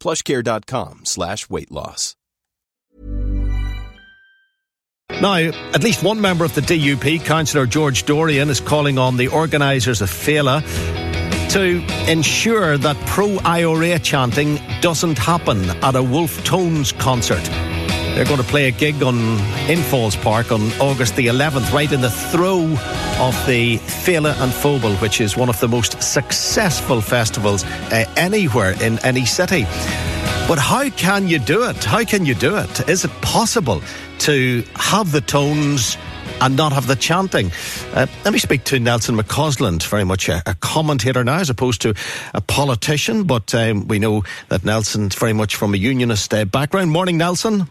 plushcare.com slash weight loss. Now, at least one member of the DUP, Councillor George Dorrian, is calling on the organisers of Féile to ensure that pro IRA chanting doesn't happen at a Wolfe Tones concert. They're going to play a gig on in Falls Park on August the 11th, right in the throw of the Féile and Phobail, which is one of the most successful festivals uh, anywhere in any city. But how can you do it? How can you do it? Is it possible to have the tones and not have the chanting. Uh, let me speak to Nelson McCausland, very much a, a, commentator now as opposed to a politician, but um, we know that Nelson's very much from a unionist uh, background. Morning, Nelson.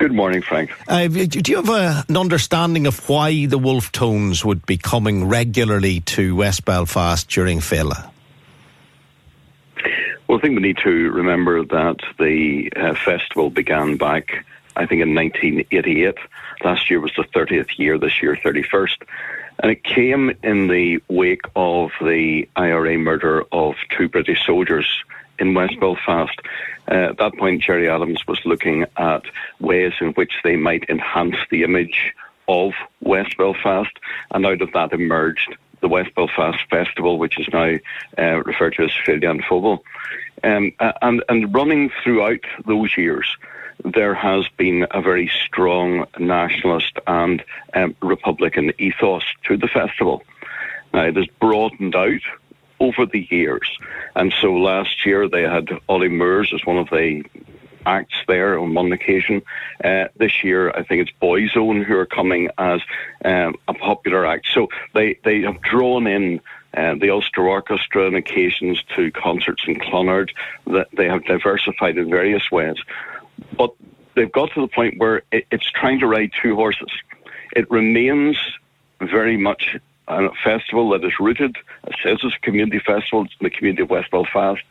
Good morning, Frank. Uh, do you have a, an understanding of why the Wolfe Tones would be coming regularly to West Belfast during Féile? Well, I think we need to remember that the uh, festival began back I think in 1988. Last year was the 30th year, this year 31st. And it came in the wake of the IRA murder of two British soldiers in West Belfast. Uh, at that point, Gerry Adams was looking at ways in which they might enhance the image of West Belfast, and out of that emerged the West Belfast Festival, which is now uh, referred to as Féile an Um, and, and running throughout those years, there has been a very strong nationalist and um, Republican ethos to the festival. Now, it has broadened out over the years. And so last year they had Ollie Murs as one of the acts there on one occasion. Uh, this year, I think it's Boyzone who are coming as um, a popular act. So they, they have drawn in uh, the Ulster Orchestra on occasions to concerts in Clonard. That they have diversified in various ways but they've got to the point where it, it's trying to ride two horses. It remains very much a festival that is rooted, it says it's a community festival, it's in the community of West Belfast.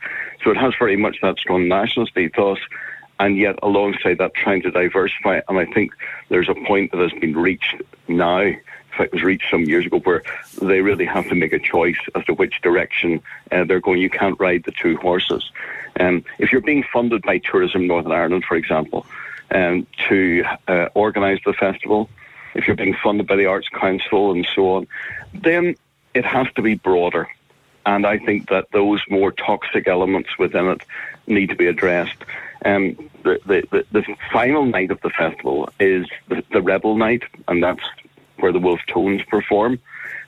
So it has very much that strong nationalist ethos, and yet alongside that, trying to diversify. And I think there's a point that has been reached now. In fact, was reached some years ago where they really have to make a choice as to which direction uh, they're going. You can't ride the two horses. Um, if you're being funded by Tourism Northern Ireland, for example, um, to uh, organise the festival, if you're being funded by the Arts Council and so on, then it has to be broader. And I think that those more toxic elements within it need to be addressed. Um, the, the, the, the, final night of the festival is the, the Rebel Night, and that's where the Wolfe Tones perform.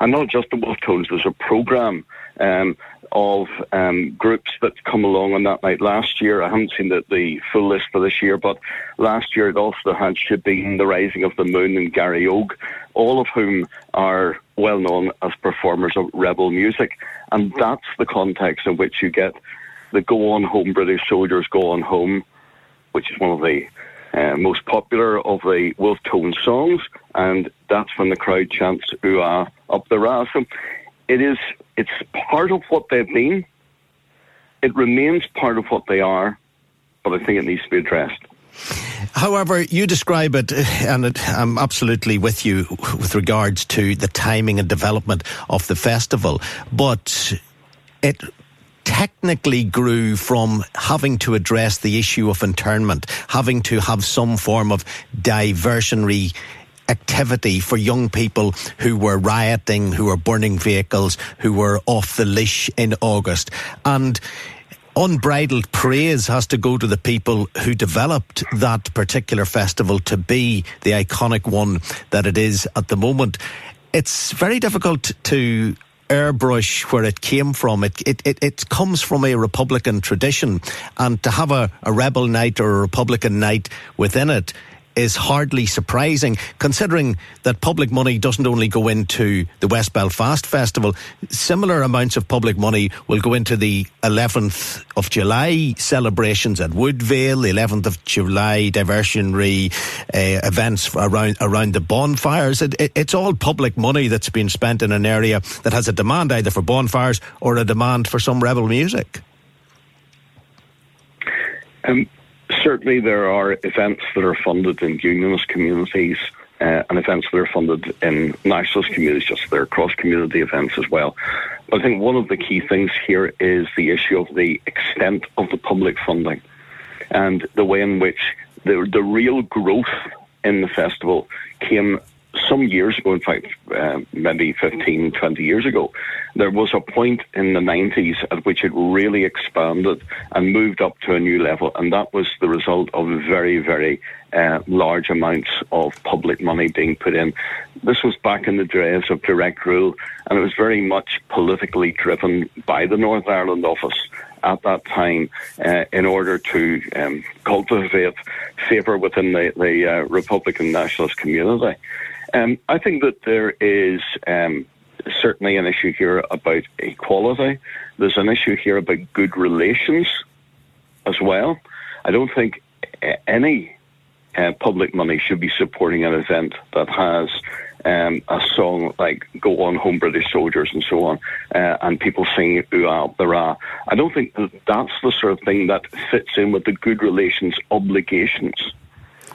And not just the Wolfe Tones, there's a programme um, of um, groups that come along on that night. Last year, I haven't seen the, the full list for this year, but last year it also had Shebeen, The Rising of the Moon, and Gary Garryogue, all of whom are well known as performers of rebel music. And that's the context in which you get the Go On Home British Soldiers Go On Home, which is one of the uh, most popular of the Wolfe Tone songs, and that's when the crowd chants "Ooh ah, up the Ra." So it is it's part of what they've been. It remains part of what they are, but I think it needs to be addressed. However, you describe it, and it, I'm absolutely with you with regards to the timing and development of the festival, but it technically grew from having to address the issue of internment, having to have some form of diversionary activity for young people who were rioting, who were burning vehicles, who were off the leash in August. And unbridled praise has to go to the people who developed that particular festival to be the iconic one that it is at the moment. It's very difficult to airbrush where it came from. It, it, it, it, comes from a Republican tradition, and to have a, a rebel night or a Republican night within it is hardly surprising, considering that public money doesn't only go into the West Belfast Festival. Similar amounts of public money will go into the 11th of July celebrations at Woodvale, the 11th of July diversionary uh, events around around the bonfires. It, it, it's all public money that's been spent in an area that has a demand either for bonfires or a demand for some rebel music. Um, certainly there are events that are funded in unionist communities uh, and events that are funded in nationalist communities, just there are cross community events as well. But I think one of the key things here is the issue of the extent of the public funding and the way in which the, the real growth in the festival came some years ago, in fact, uh, maybe 15, 20 years ago, there was a point in the 90s at which it really expanded and moved up to a new level. And that was the result of very, very uh, large amounts of public money being put in. This was back in the days of direct rule, and it was very much politically driven by the North Ireland office at that time uh, in order to um, cultivate favour within the, the uh, Republican nationalist community. Um, I think that there is um, certainly an issue here about equality. There's an issue here about good relations as well. I don't think any uh, public money should be supporting an event that has um, a song like "Go On Home, British Soldiers" and so on, uh, and people sing "Ooh Ah Rah." I don't think that that's the sort of thing that fits in with the good relations obligations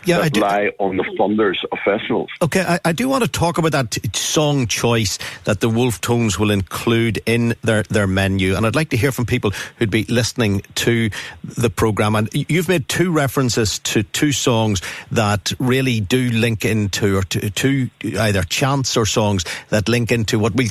yeah, that lie on the funders of festivals. Okay, I, I, do want to talk about that song choice that the Wolfe Tones will include in their, their menu. And I'd like to hear from people who'd be listening to the programme. And you've made two references to two songs that really do link into, or to, to either chants or songs that link into what we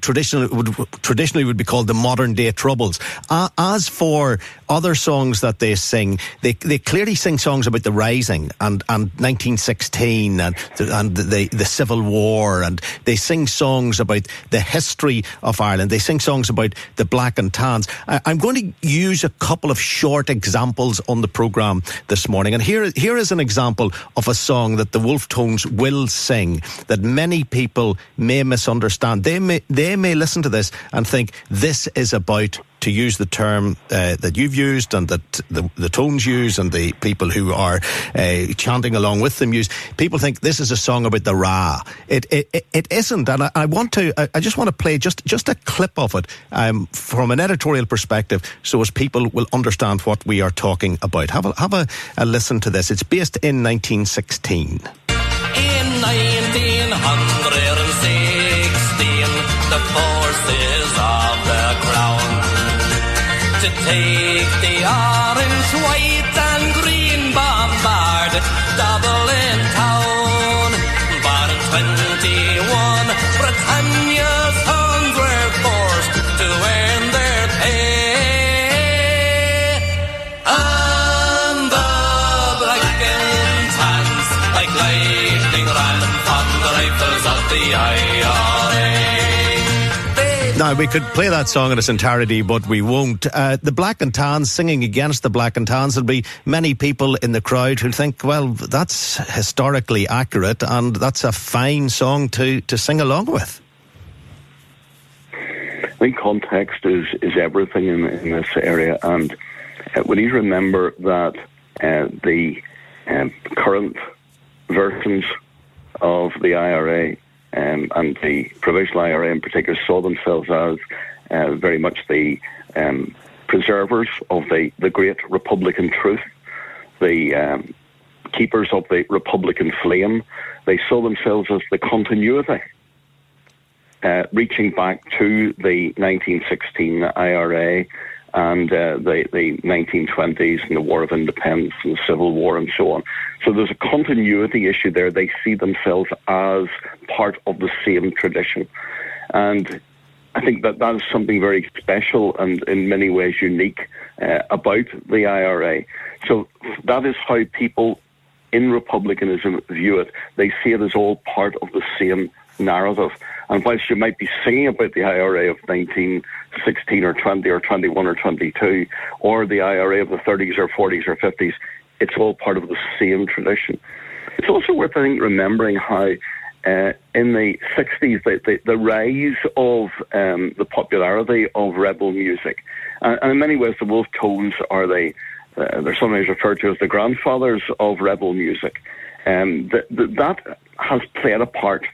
traditionally would traditionally would be called the modern day troubles. Uh, as for other songs that they sing, they they clearly sing songs about the rising and, and 1916 and and the the Civil War and they sing songs about the history of Ireland. They sing songs about the black and tans. I, I'm going to use a couple of short examples on the program this morning, and here here is an example of a song that the Wolfe Tones will sing that many people may misunderstand. They may they may listen to this and think this is about to use the term uh, that you've used and that the, the, tones use and the people who are uh, chanting along with them use. People think this is a song about the Ra. It it, it isn't, and I, I want to. I, just want to play just just a clip of it um, from an editorial perspective, so as people will understand what we are talking about. Have a have a, a listen to this. It's based in 1916. In 1916 the forces take the orange, white, Now, we could play that song in its entirety, but we won't. Uh, the Black and Tans singing against the Black and Tans, there'll be many people in the crowd who think, well, that's historically accurate and that's a fine song to, to sing along with. I think context is, is everything in, in this area, and uh, we need to remember that uh, the um, current versions of the IRA um, and the Provisional IRA in particular saw themselves as uh, very much the um, preservers of the, the great Republican truth, the um, keepers of the Republican flame. They saw themselves as the continuity, uh, reaching back to the 1916 IRA and uh, the, the 1920s and the War of Independence and the Civil War and so on. So there's a continuity issue there. They see themselves as part of the same tradition. And I think that that is something very special and in many ways unique uh, about the IRA. So that is how people in republicanism view it. They see it as all part of the same narrative. And whilst you might be singing about the IRA of 1916 or 20 or 21 or 22, or the IRA of the 30s or 40s or 50s, it's all part of the same tradition. It's also worth, I think, remembering how uh, in the 60s, the, the, the rise of um, the popularity of rebel music, and, and, in many ways, the Wolfe Tones are the uh, they're sometimes referred to as the grandfathers of rebel music. Um, the, the, that has played a part,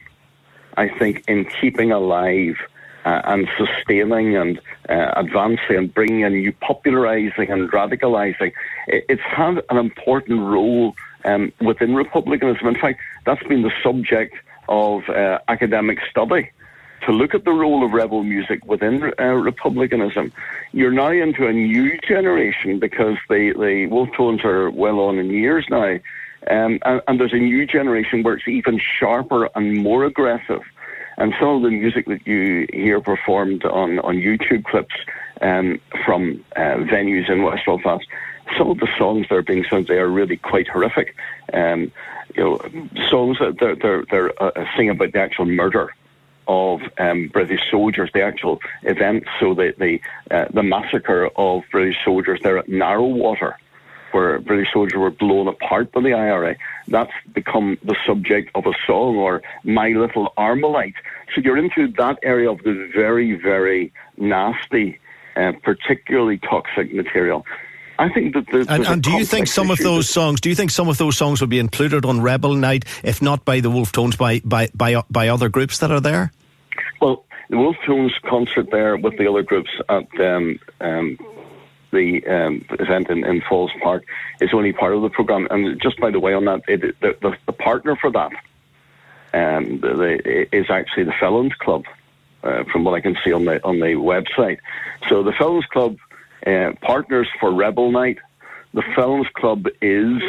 I think, in keeping alive uh, and sustaining and uh, advancing and bringing in new popularising and radicalising. It's had an important role um, within republicanism. In fact, that's been the subject of uh, academic study to look at the role of rebel music within uh, republicanism. You're now into a new generation because the, the Wolfe Tones are well on in years now. Um, and, and, there's a new generation where it's even sharper and more aggressive. And some of the music that you hear performed on, on YouTube clips um, from uh, venues in West Belfast, some of the songs that are being sung they are really quite horrific. Um, you know, songs that they're, they're, they're uh, singing about the actual murder of um, British soldiers, the actual event. So the the, uh, the massacre of British soldiers there at Narrow-Water, where British soldiers were blown apart by the IRA. That's become the subject of a song, or My Little Armalite. So you're into that area of the very, very nasty, uh, particularly toxic material. I think that there's, and, and do you think some of those songs? Do you think some of those songs would be included on Rebel Night, if not by the Wolfe Tones, by by by, by other groups that are there? Well, the Wolfe Tones concert there with the other groups at um, um, the um, event in, in, Falls Park is only part of the program. And just by the way, on that, it, the, the, the, partner for that um, the, is actually the Felons Club, uh, from what I can see on the on the website. So the Felons Club uh, partners for Rebel Night. The Felons Club is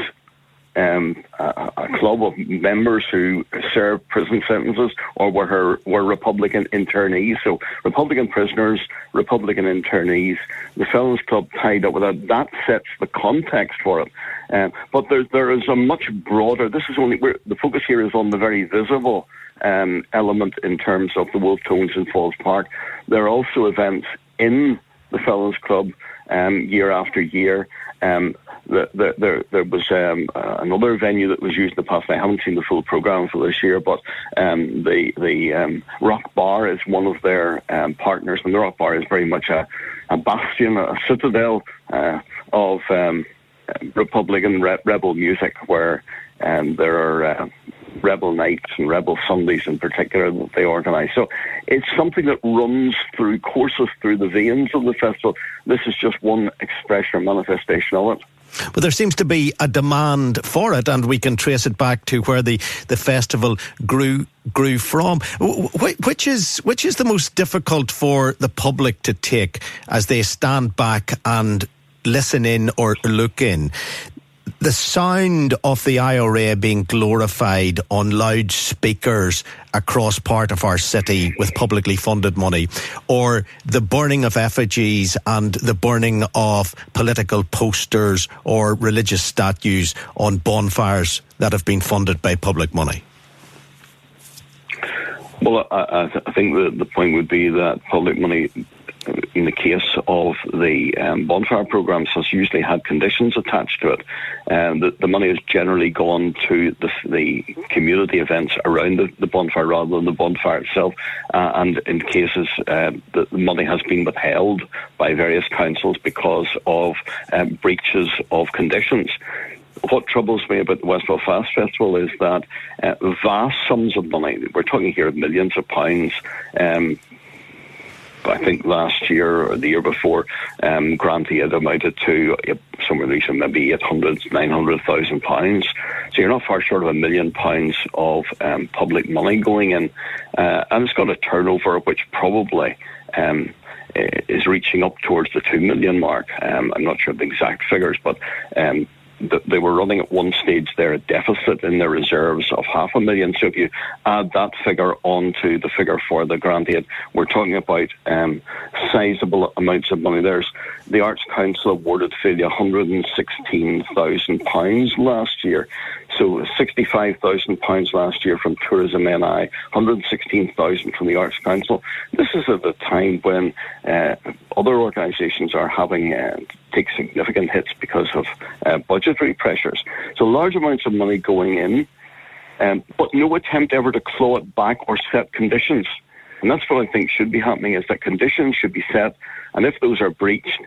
um, a, a, club of members who served prison sentences or were her, were Republican internees. So Republican prisoners, Republican internees. The Felons Club tied up with that. That sets the context for it. Um, but there, there is a much broader. This is only the focus here is on the very visible um, element in terms of the Wolfe Tones in Falls Park. There are also events in the Felons Club um, year after year. Um, the, the, there, there was um, uh, another venue that was used in the past. I haven't seen the full program for this year, but um, the the um, Rock Bar is one of their um, partners, and the Rock Bar is very much a, a bastion, a citadel uh, of um, Republican re- rebel music, where there are uh, rebel nights and rebel Sundays in particular that they organise. So it's something that runs through, courses through the veins of the festival. This is just one expression or manifestation of it. But there seems to be a demand for it, and we can trace it back to where the, the festival grew grew from. Which is which is the most difficult for the public to take as they stand back and listen in or look in? The sound of the IRA being glorified on loudspeakers across part of our city with publicly funded money, or the burning of effigies and the burning of political posters or religious statues on bonfires that have been funded by public money? Well, I, I think the, the point would be that public money in the case of the um, bonfire programs, has usually had conditions attached to it. And the, the, money has generally gone to the, the community events around the, the, bonfire rather than the bonfire itself. Uh, and in cases, uh, the, the, money has been withheld by various councils because of um, breaches of conditions what troubles me about the West Belfast Festival is that uh, vast sums of money, we're talking here of millions of pounds, um, I think last year or the year before, um, grant aid amounted to somewhere in maybe 800, 900,000 pounds. So you're not far short of a million pounds of um, public money going in. Uh, and it's got a turnover which probably um, is reaching up towards the two million mark. Um, I'm not sure of the exact figures, but um, they were running at one stage there a deficit in their reserves of half a million. So if you add that figure onto the figure for the grant aid, we're talking about um, sizable amounts of money. There's the Arts Council awarded Féile £116,000 last year. So £65,000 last year from Tourism NI, 116000 from the Arts Council. This is at a time when uh, other organisations are having uh, take significant hits because of uh, budgetary pressures. So large amounts of money going in, um, but no attempt ever to claw it back or set conditions. And that's what I think should be happening is that conditions should be set, and if those are breached,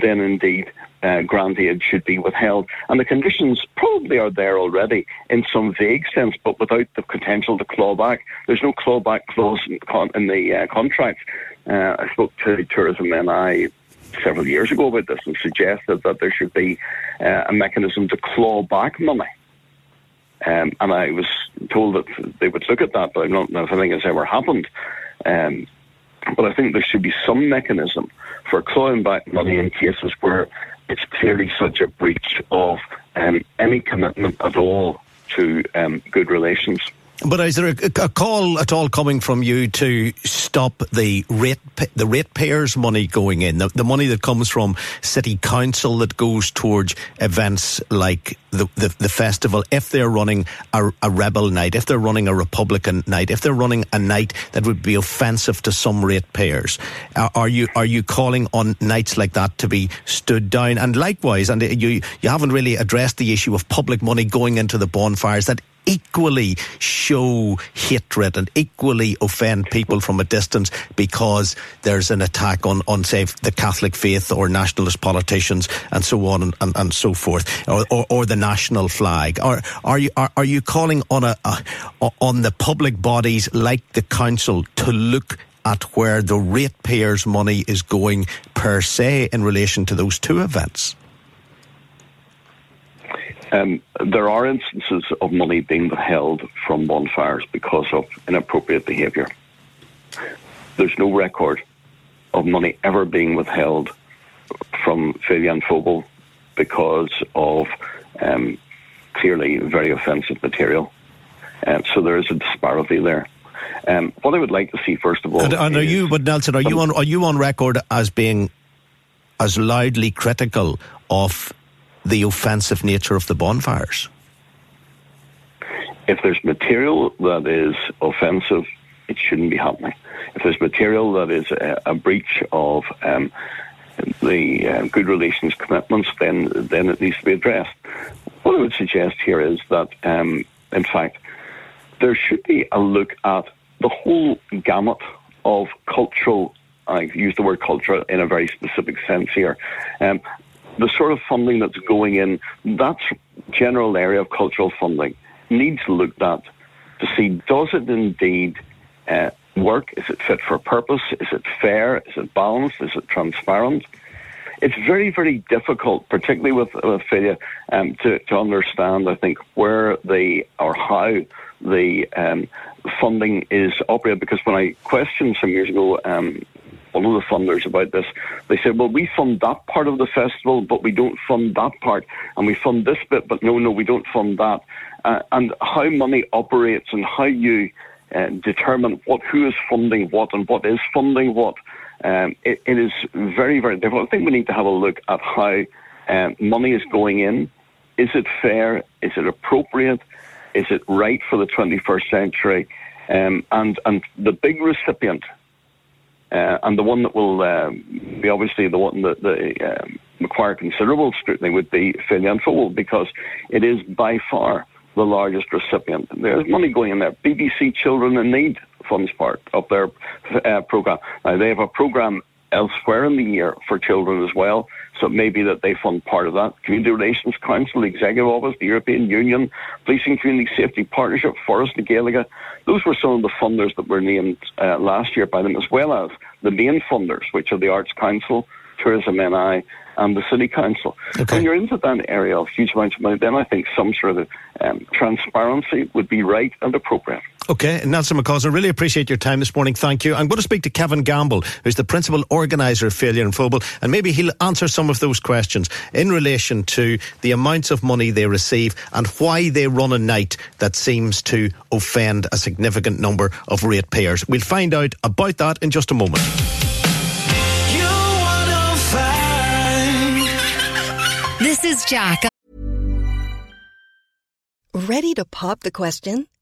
then indeed uh, grant aid should be withheld. And the conditions probably are there already in some vague sense, but without the potential to claw back. There's no clawback clause in, con- in the uh, contract. Uh, I spoke to Tourism NI several years ago about this and suggested that there should be uh, a mechanism to claw back money. Um, and I was told that they would look at that, but I don't know if anything has ever happened. Um, but I think there should be some mechanism for clawing back money in cases where it's clearly such a breach of um, any commitment at all to um, good relations. But is there a, a, call at all coming from you to stop the rate the ratepayers' money going in, the, the, money that comes from city council that goes towards events like the, the, the festival? If they're running a, a, rebel night, if they're running a Republican night, if they're running a night that would be offensive to some ratepayers, are, are you are you calling on nights like that to be stood down? And likewise, and you you haven't really addressed the issue of public money going into the bonfires that equally show hatred and equally offend people from a distance because there's an attack on, on say, the Catholic faith or nationalist politicians and so on and, and, and so forth, or, or, or, the national flag? Are, are, you, are, are you calling on, a, a, on the public bodies like the council to look at where the ratepayers' money is going per se in relation to those two events? Um, there are instances of money being withheld from bonfires because of inappropriate behaviour. There's no record of money ever being withheld from Féile and because of um, clearly very offensive material. Uh, so there is a disparity there. Um, what I would like to see, first of all, and, and are you, but Nelson, are you on are you on record as being as loudly critical of the offensive nature of the bonfires? If there's material that is offensive, it shouldn't be happening. If there's material that is a, a breach of um, the uh, good relations commitments, then then it needs to be addressed. What I would suggest here is that, um, in fact, there should be a look at the whole gamut of cultural. I use the word culture in a very specific sense here. Um, the sort of funding that's going in, that general area of cultural funding needs looked at to see does it indeed uh, work? Is it fit for purpose? Is it fair? Is it balanced? Is it transparent? It's very, very difficult, particularly with, with Féile, um, to, to understand, I think, where the or how the um, funding is operated. Because when I questioned some years ago um, one of the funders about this. They said, well, we fund that part of the festival, but we don't fund that part. And we fund this bit, but no, no, we don't fund that. Uh, and how money operates and how you uh, determine what who is funding what and what is funding what, um, it, it is very, very difficult. I think we need to have a look at how um, money is going in. Is it fair? Is it appropriate? Is it right for the 21st century? Um, and and the big recipient uh, and the one that will um, be obviously the one that, that um, require considerable scrutiny would be Féile and because it is by far the largest recipient. There's money going in there. BBC Children in Need funds part of their uh, program. Now they have a program elsewhere in the year for children as well. So it may be that they fund part of that. Community Relations Council, the Executive Office, the European Union, Policing Community Safety Partnership, Foras na Gaeilge. Those were some of the funders that were named uh, last year by them, as well as the main funders, which are the Arts Council, Tourism NI, and the City Council. Okay. When you're into that area of huge amounts of money, then I think some sort of um, transparency would be right and appropriate. Okay, Nelson McCausland, really appreciate your time this morning. Thank you. I'm going to speak to Kevin Gamble, who's the principal organiser of Féile an Phobail, and maybe he'll answer some of those questions in relation to the amounts of money they receive and why they run a night that seems to offend a significant number of ratepayers. We'll find out about that in just a moment. This is Jack. Ready to pop the question?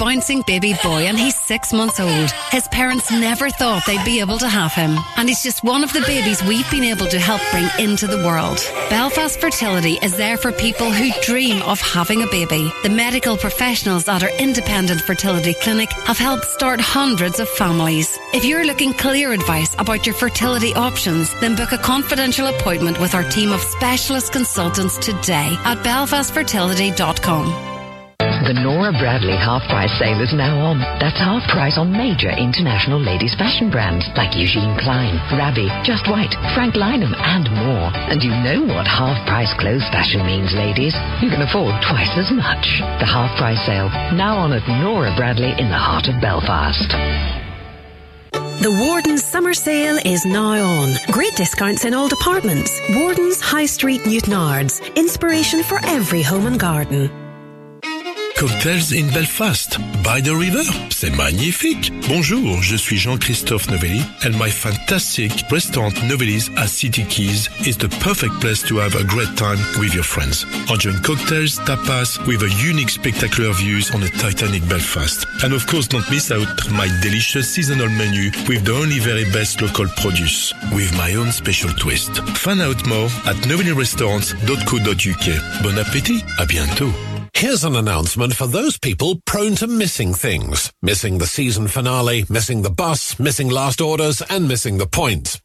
Bouncing baby boy and he's six months old. His parents never thought they'd be able to have him. And he's just one of the babies we've been able to help bring into the world. Belfast Fertility is there for people who dream of having a baby. The medical professionals at our independent fertility clinic have helped start hundreds of families. If you're looking clear advice about your fertility options, then book a confidential appointment with our team of specialist consultants today at belfastfertility.com. The Nora Bradley half price sale is now on. That's half price on major international ladies fashion brands like Eugene Klein, Rabi, Just White, Frank Lyman, and more. And you know what half price clothes fashion means, ladies. You can afford twice as much. The half price sale now on at Nora Bradley in the heart of Belfast. The Warden's summer sale is now on. Great discounts in all departments. Warden's High Street Newtownards. Inspiration for every home and garden. Cocktails in Belfast, by the river. C'est magnifique. Bonjour, je suis Jean-Christophe Novelli and my fantastic restaurant Novelli's at City Quays is the perfect place to have a great time with your friends. Enjoying cocktails, tapas with a unique spectacular views on the Titanic Belfast. And of course don't miss out my delicious seasonal menu with the only very best local produce with my own special twist. Find out more at novellirestaurants.co.uk. Bon appétit, à bientôt. Here's an announcement for those people prone to missing things. Missing the season finale, missing the bus, missing last orders, and missing the point.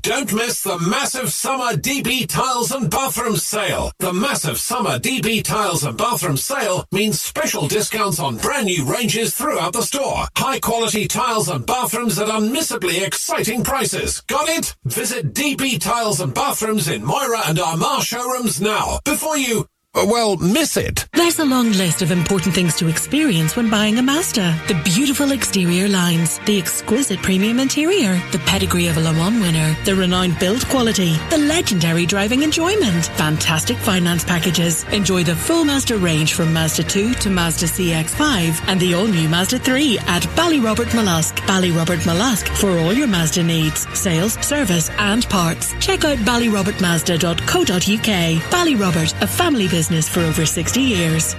Don't miss the massive summer DB tiles and bathroom sale. The massive summer DB tiles and bathroom sale means special discounts on brand new ranges throughout the store. High quality tiles and bathrooms at unmissably exciting prices. Got it? Visit DB Tiles and Bathrooms in Moira and Armagh showrooms now before you Uh, well, miss it. There's a long list of important things to experience when buying a Mazda. The beautiful exterior lines, the exquisite premium interior, the pedigree of a Le Mans winner, the renowned build quality, the legendary driving enjoyment, fantastic finance packages. Enjoy the full Mazda range from Mazda 2 to Mazda CX-5 and the all-new Mazda 3 at Ballyrobert Mollusk. Ballyrobert Mollusk for all your Mazda needs, sales, service and parts. Check out ballyrobertmazda.co.uk. Ballyrobert, a family business business for over 60 years.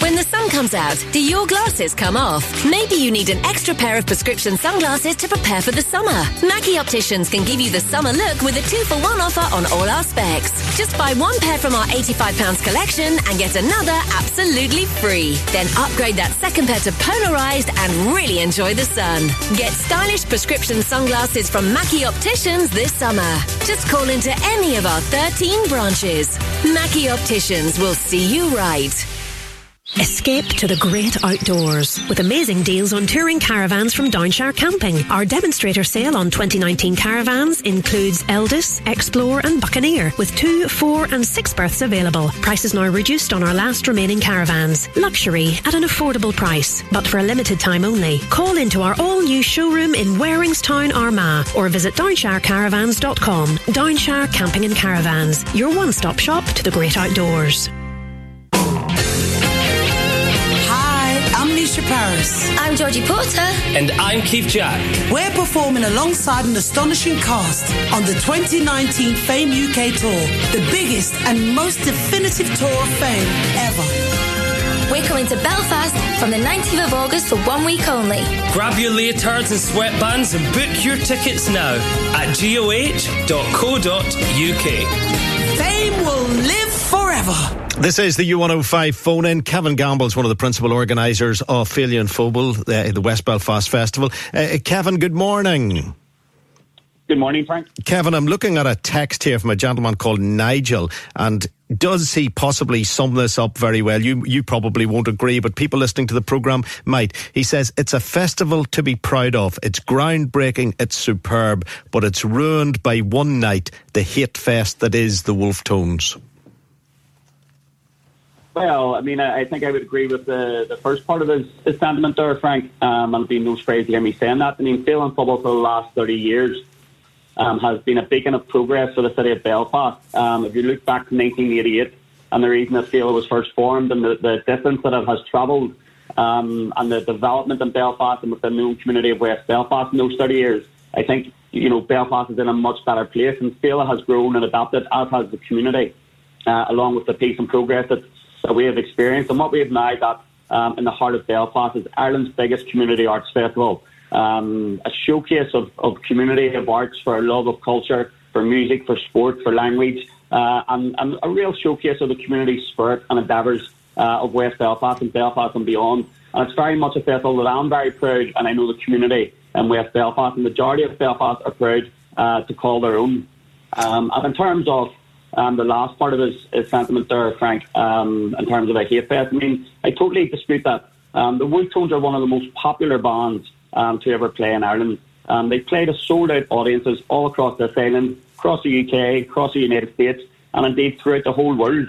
When the sun comes out, do your glasses come off? Maybe you need an extra pair of prescription sunglasses to prepare for the summer. Mackie Opticians can give you the summer look with a two for one offer on all our specs. Just buy one pair from our £85 collection and get another absolutely free. Then upgrade that second pair to polarized and really enjoy the sun. Get stylish prescription sunglasses from Mackie Opticians this summer. Just call into any of our 13 branches. Mackie Opticians will see you right. Escape to the great outdoors with amazing deals on touring caravans from Downshire Camping. Our demonstrator sale on 2019 caravans includes Elddis, Explore and Buccaneer with two, four and six berths available. Prices now reduced on our last remaining caravans. Luxury at an affordable price, but for a limited time only. Call into our all-new showroom in Waringstown, Armagh or visit downshire.caravans.com. Downshire Camping and Caravans, your one-stop shop to the great outdoors. Paris. I'm Jorgie Porter. And I'm Keith Jack. We're performing alongside an astonishing cast on the 2019 Fame UK Tour, the biggest and most definitive tour of fame ever. We're coming to Belfast from the 19th of August for one week only. Grab your leotards and sweatbands and book your tickets now at goh.co.uk. Fame will live forever. This is the U105 phone in. Kevin Gamble is one of the principal organisers of Féile an Phobail, the, the West Belfast Festival. Uh, uh, Kevin, good morning. Good morning, Frank. Kevin, I'm looking at a text here from a gentleman called Nigel, and does he possibly sum this up very well? You you probably won't agree, but people listening to the programme might. He says it's a festival to be proud of. It's groundbreaking, it's superb, but it's ruined by one night, the hate fest that is the Wolfe Tones. Well, I mean, I, think I would agree with the, the first part of his, his sentiment there, Frank. Um, and it'd be no surprise to hear me saying that. I mean, Féile an Phobail for the last 30 years um, has been a beacon of progress for the city of Belfast. Um, if you look back to 1988 and the reason that Féile was first formed and the, the distance that it has travelled um, and the development in Belfast and within the new community of West Belfast in those 30 years, I think, you know, Belfast is in a much better place and Féile has grown and adapted, as has the community, uh, along with the peace and progress that that we have experienced. And what we have now got um, in the heart of Belfast is Ireland's biggest community arts festival, um, a showcase of, of community of arts for a love of culture, for music, for sport, for language, uh, and, and, a real showcase of the community spirit and endeavours uh, of West Belfast and Belfast and beyond. And it's very much a festival that I'm very proud, and I know the community in West Belfast, the majority of Belfast are proud uh, to call their own. Um, and in terms of um, the last part of his, his sentiment there, Frank, um, in terms of a hate fest. I mean, I totally dispute that. Um, the Tones are one of the most popular bands um, to ever play in Ireland. Um, they play to sold out audiences all across this island, across the UK, across the United States, and indeed throughout the whole world.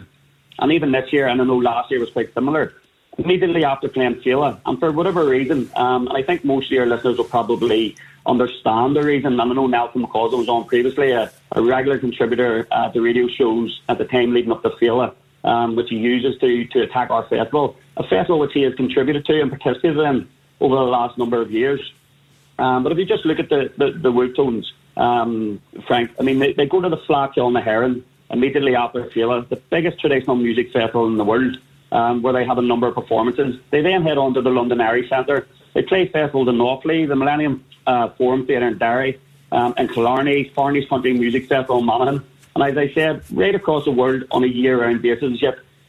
And even this year, and I know last year was quite similar, immediately after playing Féile, and for whatever reason, um, and I think most of your listeners will probably understand the reason. And I know Nelson McCausland was on previously, a, a regular contributor at the radio shows at the time leading up to Féile, um, which he uses to, to attack our festival, a festival which he has contributed to and participated in over the last number of years. Um, but if you just look at the, the, the Tones, um, Frank, I mean, they, they go to the Fleadh Cheoil na hÉireann immediately after Féile, the biggest traditional music festival in the world, um, where they have a number of performances. They then head on to the London Irish Centre. They play festivals in Offaly, the Millennium uh, Forum Theatre in Derry, um, and Killarney, Farney's Country Music Festival in Monaghan. And as I said, right across the world on a year-round basis,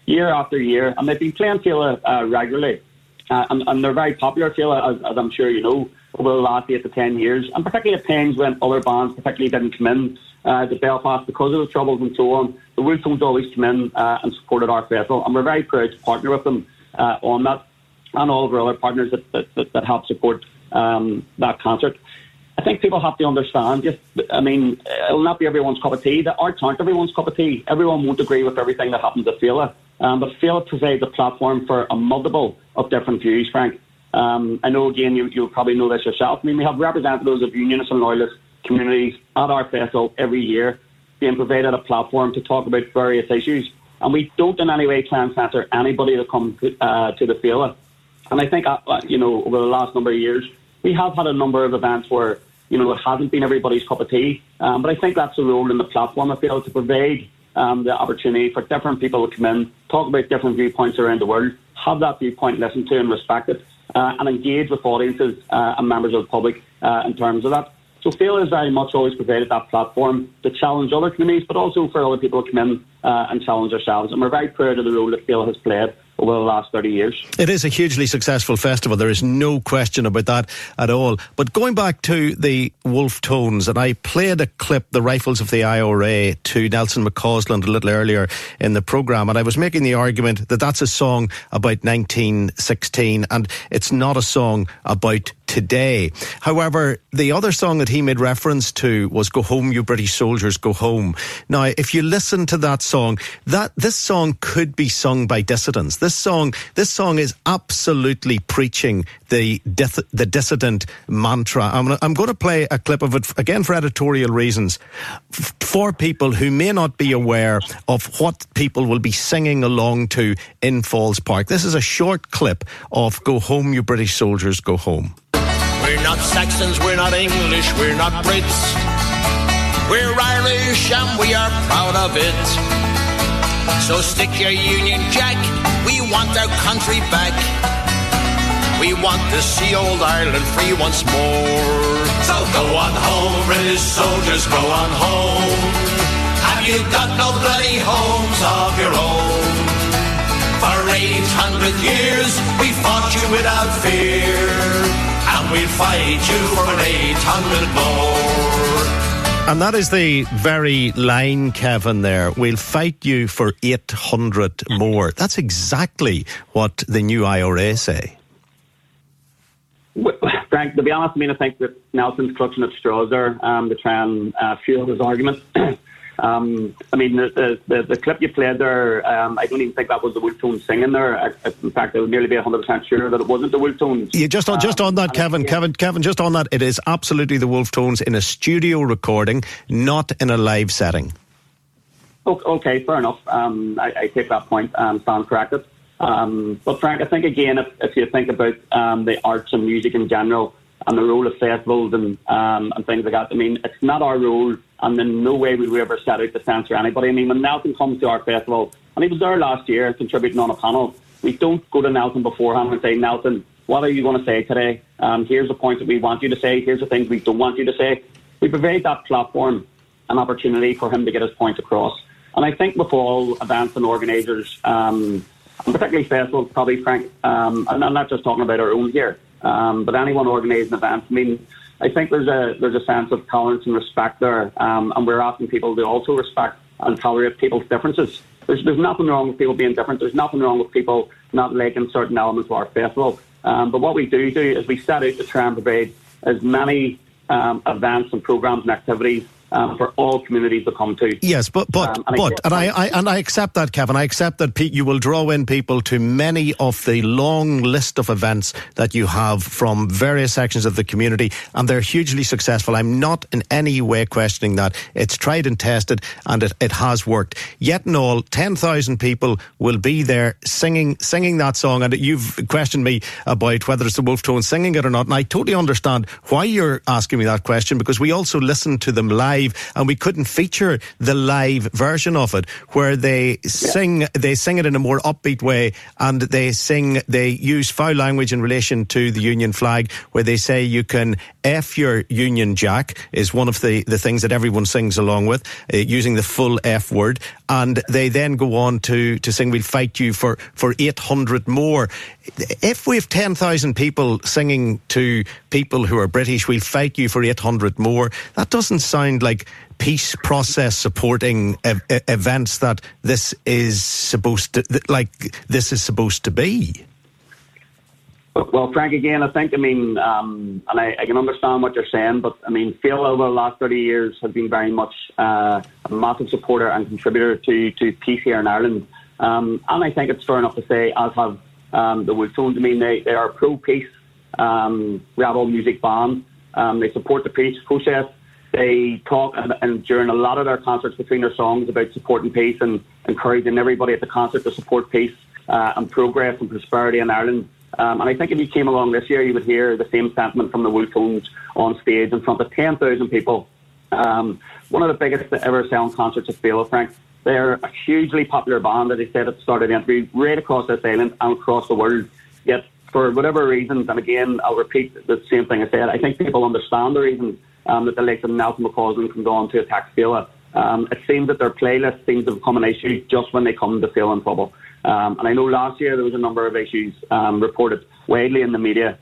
year after year, and they've been playing Féile uh, regularly. Uh, and, and, they're very popular, Féile, as, as, I'm sure you know, over the last eight to ten years, and particularly at times when other bands particularly didn't come in uh, to Belfast because of the troubles and so on. The Wolfe Tones always come in uh, and supported our festival, and we're very proud to partner with them uh, on that, and all of our other partners that, that, that, that help support um, that concert. I think people have to understand. Just, I mean, it'll not be everyone's cup of tea. The arts aren't everyone's cup of tea. Everyone won't agree with everything that happens at Féile. Um, but Féile provides a platform for a multiple of different views, Frank. Um, I know, again, you, you'll probably know this yourself. I mean, we have representatives of unionists and loyalist communities at our festival every year being provided a platform to talk about various issues. And we don't in any way try and censor anybody that comes uh, to the Féile. And I think, uh, uh, you know, over the last number of years, we have had a number of events where, you know, it hasn't been everybody's cup of tea. Um, but I think that's the role in the platform, I feel, to provide um, the opportunity for different people to come in, talk about different viewpoints around the world, have that viewpoint listened to and respected, uh, and engage with audiences uh, and members of the public uh, in terms of that. So Féile has very much always provided that platform to challenge other communities, but also for other people to come in uh, and challenge ourselves. And we're very proud of the role that Féile has played over the last 30 years. It is a hugely successful festival. There is no question about that at all. But going back to the Wolfe Tones, and I played a clip, The Rifles of the IRA, to Nelson McCausland a little earlier in the programme, and I was making the argument that that's a song about 1916, and it's not a song about today. However, the other song that he made reference to was Go Home, You British Soldiers, Go Home. Now, if you listen to that song, that this song could be sung by dissidents. This song, this song is absolutely preaching the the dissident mantra. I'm, I'm going to play a clip of it again for editorial reasons for people who may not be aware of what people will be singing along to in Falls Park. This is a short clip of Go Home, You British Soldiers, Go Home. We're not Saxons, we're not English, we're not Brits. We're Irish and we are proud of it. So stick your Union Jack, we want our country back. We want to see old Ireland free once more. So go on home, British soldiers, go on home. Have you got no bloody homes of your own? For 800 years we fought you without fear, and we'll fight you for 800 more. And that is the very line, Kevin, there. We'll fight you for 800 more. That's exactly what the new IRA say. Frank, to be honest, I mean, I think that Nelson's clutching at straws there um, to try and uh, fuel his argument. Um, I mean, the, the, the, clip you played there, um, I don't even think that was the Wolfe Tones singing there. I, in fact, I would nearly be 100% sure that it wasn't the Wolfe Tones. Yeah, just on, just on that, um, Kevin, Kevin, Kevin, just on that, it is absolutely the Wolfe Tones in a studio recording, not in a live setting. Okay, fair enough. Um, I, I, take that point and stand corrected. Um, but Frank, I think again, if, if you think about um, the arts and music in general and the role of festivals and um, and things like that, I mean, it's not our role, and in no way would we ever set out to censor anybody. I mean, when Nelson comes to our festival, and he was there last year contributing on a panel, we don't go to Nelson beforehand and say, Nelson, what are you going to say today? Um, here's the points that we want you to say. Here's the things we don't want you to say. We provide that platform, an opportunity for him to get his points across. And I think with all events and organisers, um, particularly festivals, probably Frank, um, and I'm not just talking about our own here, um, but anyone organising events, I mean, I think there's a there's a sense of tolerance and respect there, um, and we're asking people to also respect and tolerate people's differences. There's there's nothing wrong with people being different. There's nothing wrong with people not liking certain elements of our festival. Um, but what we do do is we set out to try and provide as many um, events and programs and activities um, for all communities to come to. Yes, but but um, and but, I and I, I, and I accept that, Kevin. I accept that you will draw in people to many of the long list of events that you have from various sections of the community, and they're hugely successful. I'm not in any way questioning that. It's tried and tested, and it, it has worked. Yet and all, ten thousand people will be there singing singing that song, and you've questioned me about whether it's the Wolfe Tone singing it or not, and I totally understand why you're asking me that question because we also listen to them live live, and we couldn't feature the live version of it where they yeah. sing they sing it in a more upbeat way, and they sing they use foul language in relation to the Union flag, where they say you can f your Union Jack is one of the the things that everyone sings along with, uh, using the full f word, and they then go on to to sing we'll fight you for for 800 more if we have 10,000 people singing to people who are British, we'll fight you for 800 more, that doesn't sound like peace process supporting ev- events that this is supposed to, like this is supposed to be. Well, Frank, again, I think, I mean, um, and I, I, can understand what you're saying, but I mean, Féile over the last 30 years has been very much uh, a massive supporter and contributor to, to peace here in Ireland. Um, and I think it's fair enough to say, as have um, the Wolfe Tones. I mean, they, they are pro peace um, rebel music band. Um, they support the peace process. They talk and, and, during a lot of their concerts between their songs about supporting peace and encouraging everybody at the concert to support peace uh, and progress and prosperity in Ireland. Um, and I think if you came along this year, you would hear the same sentiment from the Wolfe Tones on stage in front of 10,000 people. Um, one of the biggest ever selling concerts at Féile, Frank. They're a hugely popular band, as I said at the start of the interview, right across this island and across the world. Yet, for whatever reasons, and again, I'll repeat the same thing I said, I think people understand the reasons um, that the likes of Nelson McCausland can go on to attack Féile. Um, it seems that their playlist seems to become an issue just when they come to Féile in trouble. Um, and I know last year there was a number of issues um, reported widely in the media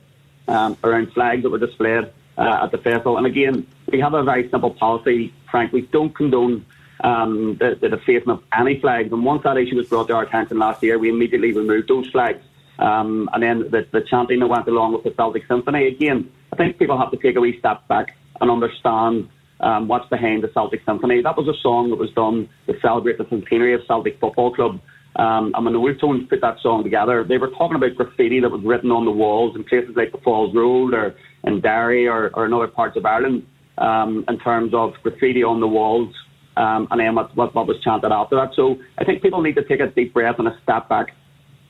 um, around flags that were displayed uh, at the festival. And again, we have a very simple policy, Frank. We don't condone um, the, the defacing of any flags. And once that issue was brought to our attention last year, we immediately removed those flags. Um, and then the, the chanting that went along with the Celtic Symphony, again, I think people have to take a wee step back and understand um, what's behind the Celtic Symphony. That was a song that was done to celebrate the centenary of Celtic Football Club. Um, and when the Wolfe Tones put that song together, they were talking about graffiti that was written on the walls in places like the Falls Road or in Derry or, or in other parts of Ireland um, in terms of graffiti on the walls um, and then what, what, what was chanted after that. So I think people need to take a deep breath and a step back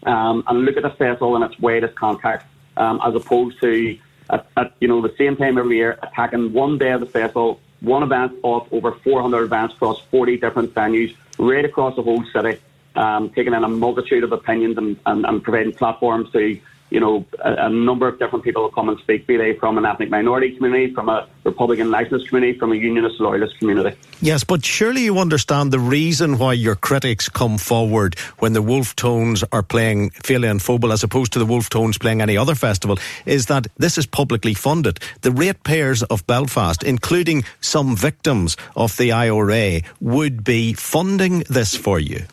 um, and look at the festival in its widest context um, as opposed to at, at, you know the same time every year attacking one day of the festival, one event off over 400 events across 40 different venues right across the whole city um, taking in a multitude of opinions and, and, and providing platforms to you know, a, a, number of different people will come and speak, be they from an ethnic minority community, from a Republican nationalist community, from a unionist loyalist community. Yes, but surely you understand the reason why your critics come forward when the Wolfe Tones are playing Féile an Phobail as opposed to the Wolfe Tones playing any other festival is that this is publicly funded. The ratepayers of Belfast, including some victims of the IRA, would be funding this for you.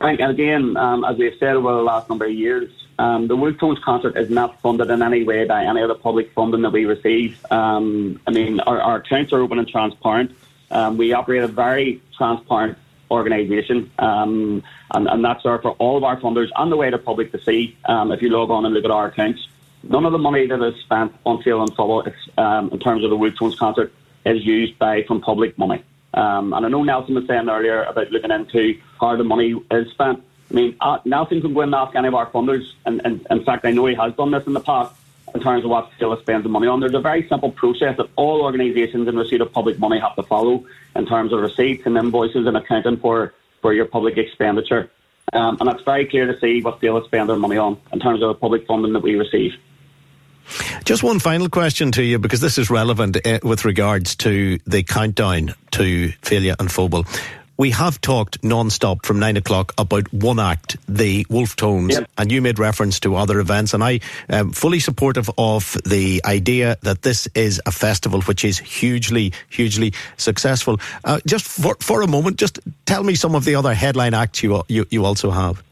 And again, um, as we've said over the last number of years, um, the Wolfe Tones concert is not funded in any way by any of the public funding that we receive. Um, I mean, our, our, accounts are open and transparent. Um, we operate a very transparent organisation, um, and, and, that's there for all of our funders and the way the public to see. Um, if you log on and look at our accounts, none of the money that is spent on Féile an Phobail in terms of the Wolfe Tones concert is used by from public money. And I know Nelson was saying earlier about looking into how the money is spent. I mean, uh, Nelson can go and ask any of our funders, and, and in fact, I know he has done this in the past in terms of what Féile spends the money on. There's a very simple process that all organisations in receipt of public money have to follow in terms of receipts and invoices and accounting for, for your public expenditure. Um, and it's very clear to see what Féile spend their money on in terms of the public funding that we receive. Just one final question to you, because this is relevant uh, with regards to the countdown to Féile an Phobail. We have talked non-stop from nine o'clock about one act, the Wolfe Tones, yep. and you made reference to other events, and I am fully supportive of the idea that this is a festival which is hugely, hugely successful. Uh, just for, for a moment, just tell me some of the other headline acts you, you, you also have.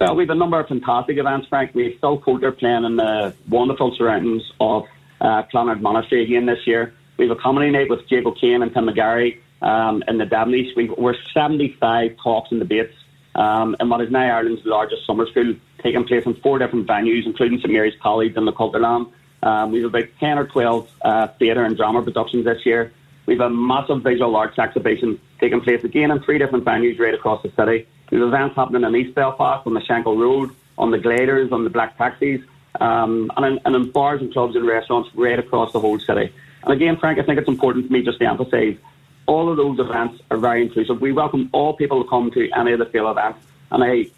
Well, we have a number of fantastic events, Frank. We have Phil Coulter playing in the wonderful surroundings of uh, Clonard Monastery again this year. We have a comedy night with Jake O'Kane and Tim McGarry um, in the Dabneys. We, we're 75 talks and debates um, in what is now Ireland's largest summer school, taking place in four different venues, including St Mary's College and the Cultúrlann. Um, we have about 10 or 12 uh, theatre and drama productions this year. We have a massive visual arts exhibition taking place again in three different venues right across the city. There's events happening in East Belfast, on the Shankill Road, on the Gliders, on the Black Taxis, um, and, in, and in bars and clubs and restaurants right across the whole city. And again, Frank, I think it's important for me just to emphasise all of those events are very inclusive. We welcome all people to come to any of the Féile events, and I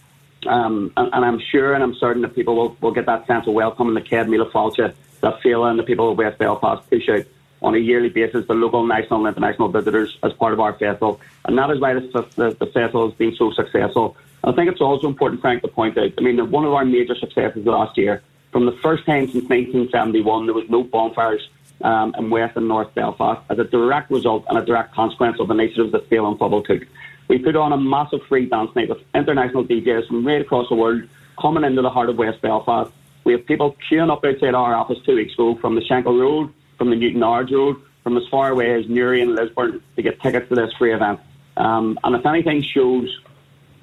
um, and, and, I'm sure and I'm certain that people will, will get that sense of welcome in the Céad Míle Fáilte that and the people of West Belfast push out on a yearly basis the local, national, and international visitors as part of our festival. And that is why this, the, the festival has been so successful. And I think it's also important, Frank, to point out, I mean, one of our major successes last year, from the first time since 1971, there was no bonfires um, in West and North Belfast as a direct result and a direct consequence of the initiatives that and Phobail took. We put on a massive free dance night with international DJs from right across the world coming into the heart of West Belfast. We have people queuing up outside our office two weeks ago from the Shankill Road from the Newton Newtownards Road, from as far away as Newry and Lisburn to get tickets to this free event. Um, and if anything shows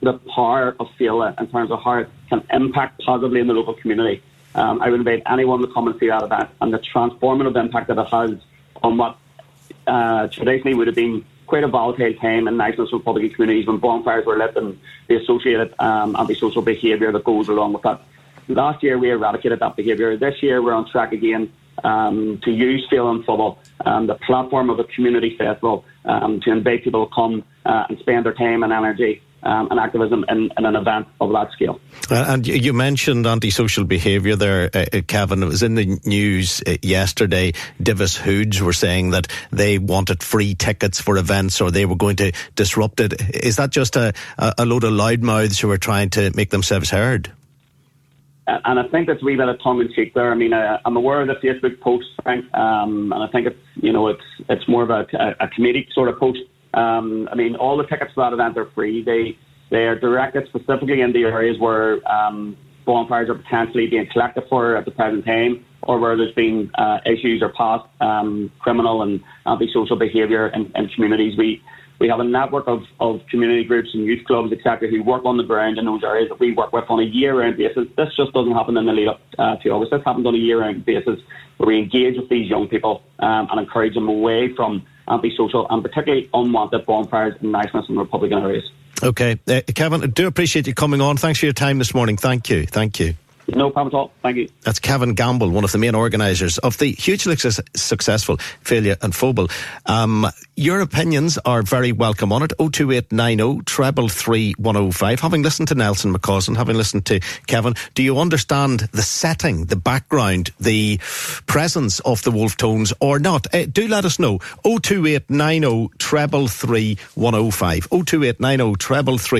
the power of Féile in terms of how it can impact positively in the local community, um, I would invite anyone to come and see that event and the transformative impact that it has on what uh, traditionally would have been quite a volatile time in national Republican communities when bonfires were lit and the associated um, antisocial behaviour that goes along with that. Last year we eradicated that behaviour. This year we're on track again um, to use and Phobail, um, the platform of a community festival, um, to invite people to come uh, and spend their time and energy um, and activism in, in, an event of that scale. Uh, and you mentioned antisocial behaviour there, uh, uh, Kevin. It was in the news uh, yesterday. Divis Hoods were saying that they wanted free tickets for events or they were going to disrupt it. Is that just a, a load of loudmouths who are trying to make themselves heard? and I think that's a wee bit of tongue in cheek there. I mean, I, am aware of the Facebook post, Frank, um, and I think it's you know it's it's more of a, a, a comedic sort of post. Um, I mean, all the tickets for that event are free. They they are directed specifically in the areas where um, bonfires are potentially being collected for at the present time, or where there's been uh, issues or past um, criminal and antisocial behaviour in, in communities. We we have a network of, of community groups and youth clubs, etc., who work on the ground in those areas that we work with on a year-round basis. This just doesn't happen in the lead up uh, to August. This happens on a year-round basis where we engage with these young people um, and encourage them away from antisocial and particularly unwanted bonfires in niceness and Republican areas. Okay. Uh, Kevin, I do appreciate you coming on. Thanks for your time this morning. Thank you. Thank you. No problem at all. Thank you. That's Kevin Gamble, one of the main organisers of the hugely su- successful Féile an Phobail. Um, your opinions are very welcome on it. 02890 treble three one oh five. Having listened to Nelson McCausland, having listened to Kevin, do you understand the setting, the background, the presence of the Wolfe Tones or not? Uh, do let us know. 02890 treble three one oh five. 02890 treble three.